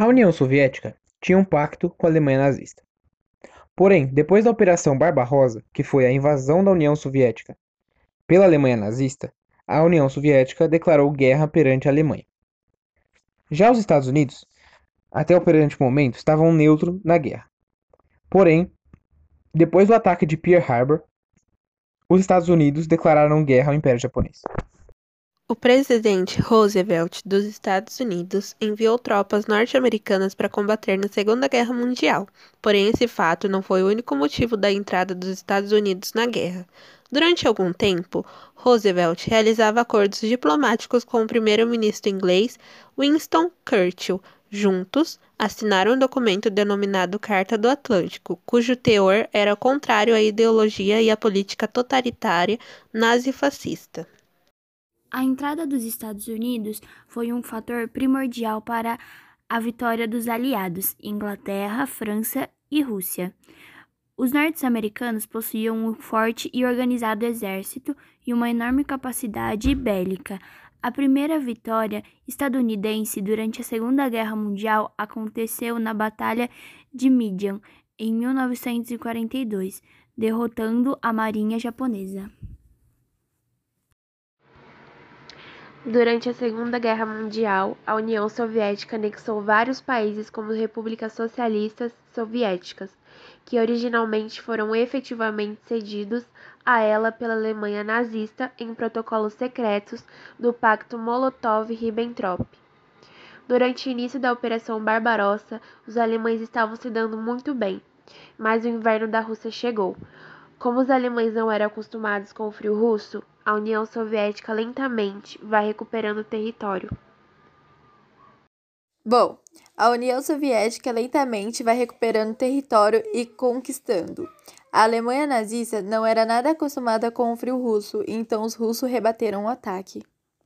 A União Soviética tinha um pacto com a Alemanha nazista. Porém, depois da Operação Barbarossa, que foi a invasão da União Soviética pela Alemanha nazista, a União Soviética declarou guerra perante a Alemanha. Já os Estados Unidos, até o presente momento, estavam neutros na guerra. Porém, depois do ataque de Pearl Harbor, os Estados Unidos declararam guerra ao Império Japonês. O presidente Roosevelt dos Estados Unidos enviou tropas norte-americanas para combater na Segunda Guerra Mundial, porém esse fato não foi o único motivo da entrada dos Estados Unidos na guerra. Durante algum tempo, Roosevelt realizava acordos diplomáticos com o primeiro-ministro inglês Winston Churchill. Juntos, assinaram um documento denominado Carta do Atlântico, cujo teor era contrário à ideologia e à política totalitária nazi-fascista. A entrada dos Estados Unidos foi um fator primordial para a vitória dos aliados Inglaterra, França e Rússia. Os norte-americanos possuíam um forte e organizado exército e uma enorme capacidade bélica. A primeira vitória estadunidense durante a Segunda Guerra Mundial aconteceu na Batalha de Midian, em 1942, derrotando a marinha japonesa. Durante a Segunda Guerra Mundial, a União Soviética anexou vários países como repúblicas socialistas soviéticas, que originalmente foram efetivamente cedidos a ela pela Alemanha nazista em protocolos secretos do Pacto Molotov-Ribbentrop. Durante o início da Operação Barbarossa, os alemães estavam se dando muito bem, mas o inverno da Rússia chegou. Como os alemães não eram acostumados com o frio russo, a União Soviética lentamente vai recuperando território. Bom, a União Soviética lentamente vai recuperando território e conquistando. A Alemanha nazista não era nada acostumada com o frio russo, então os russos rebateram o ataque.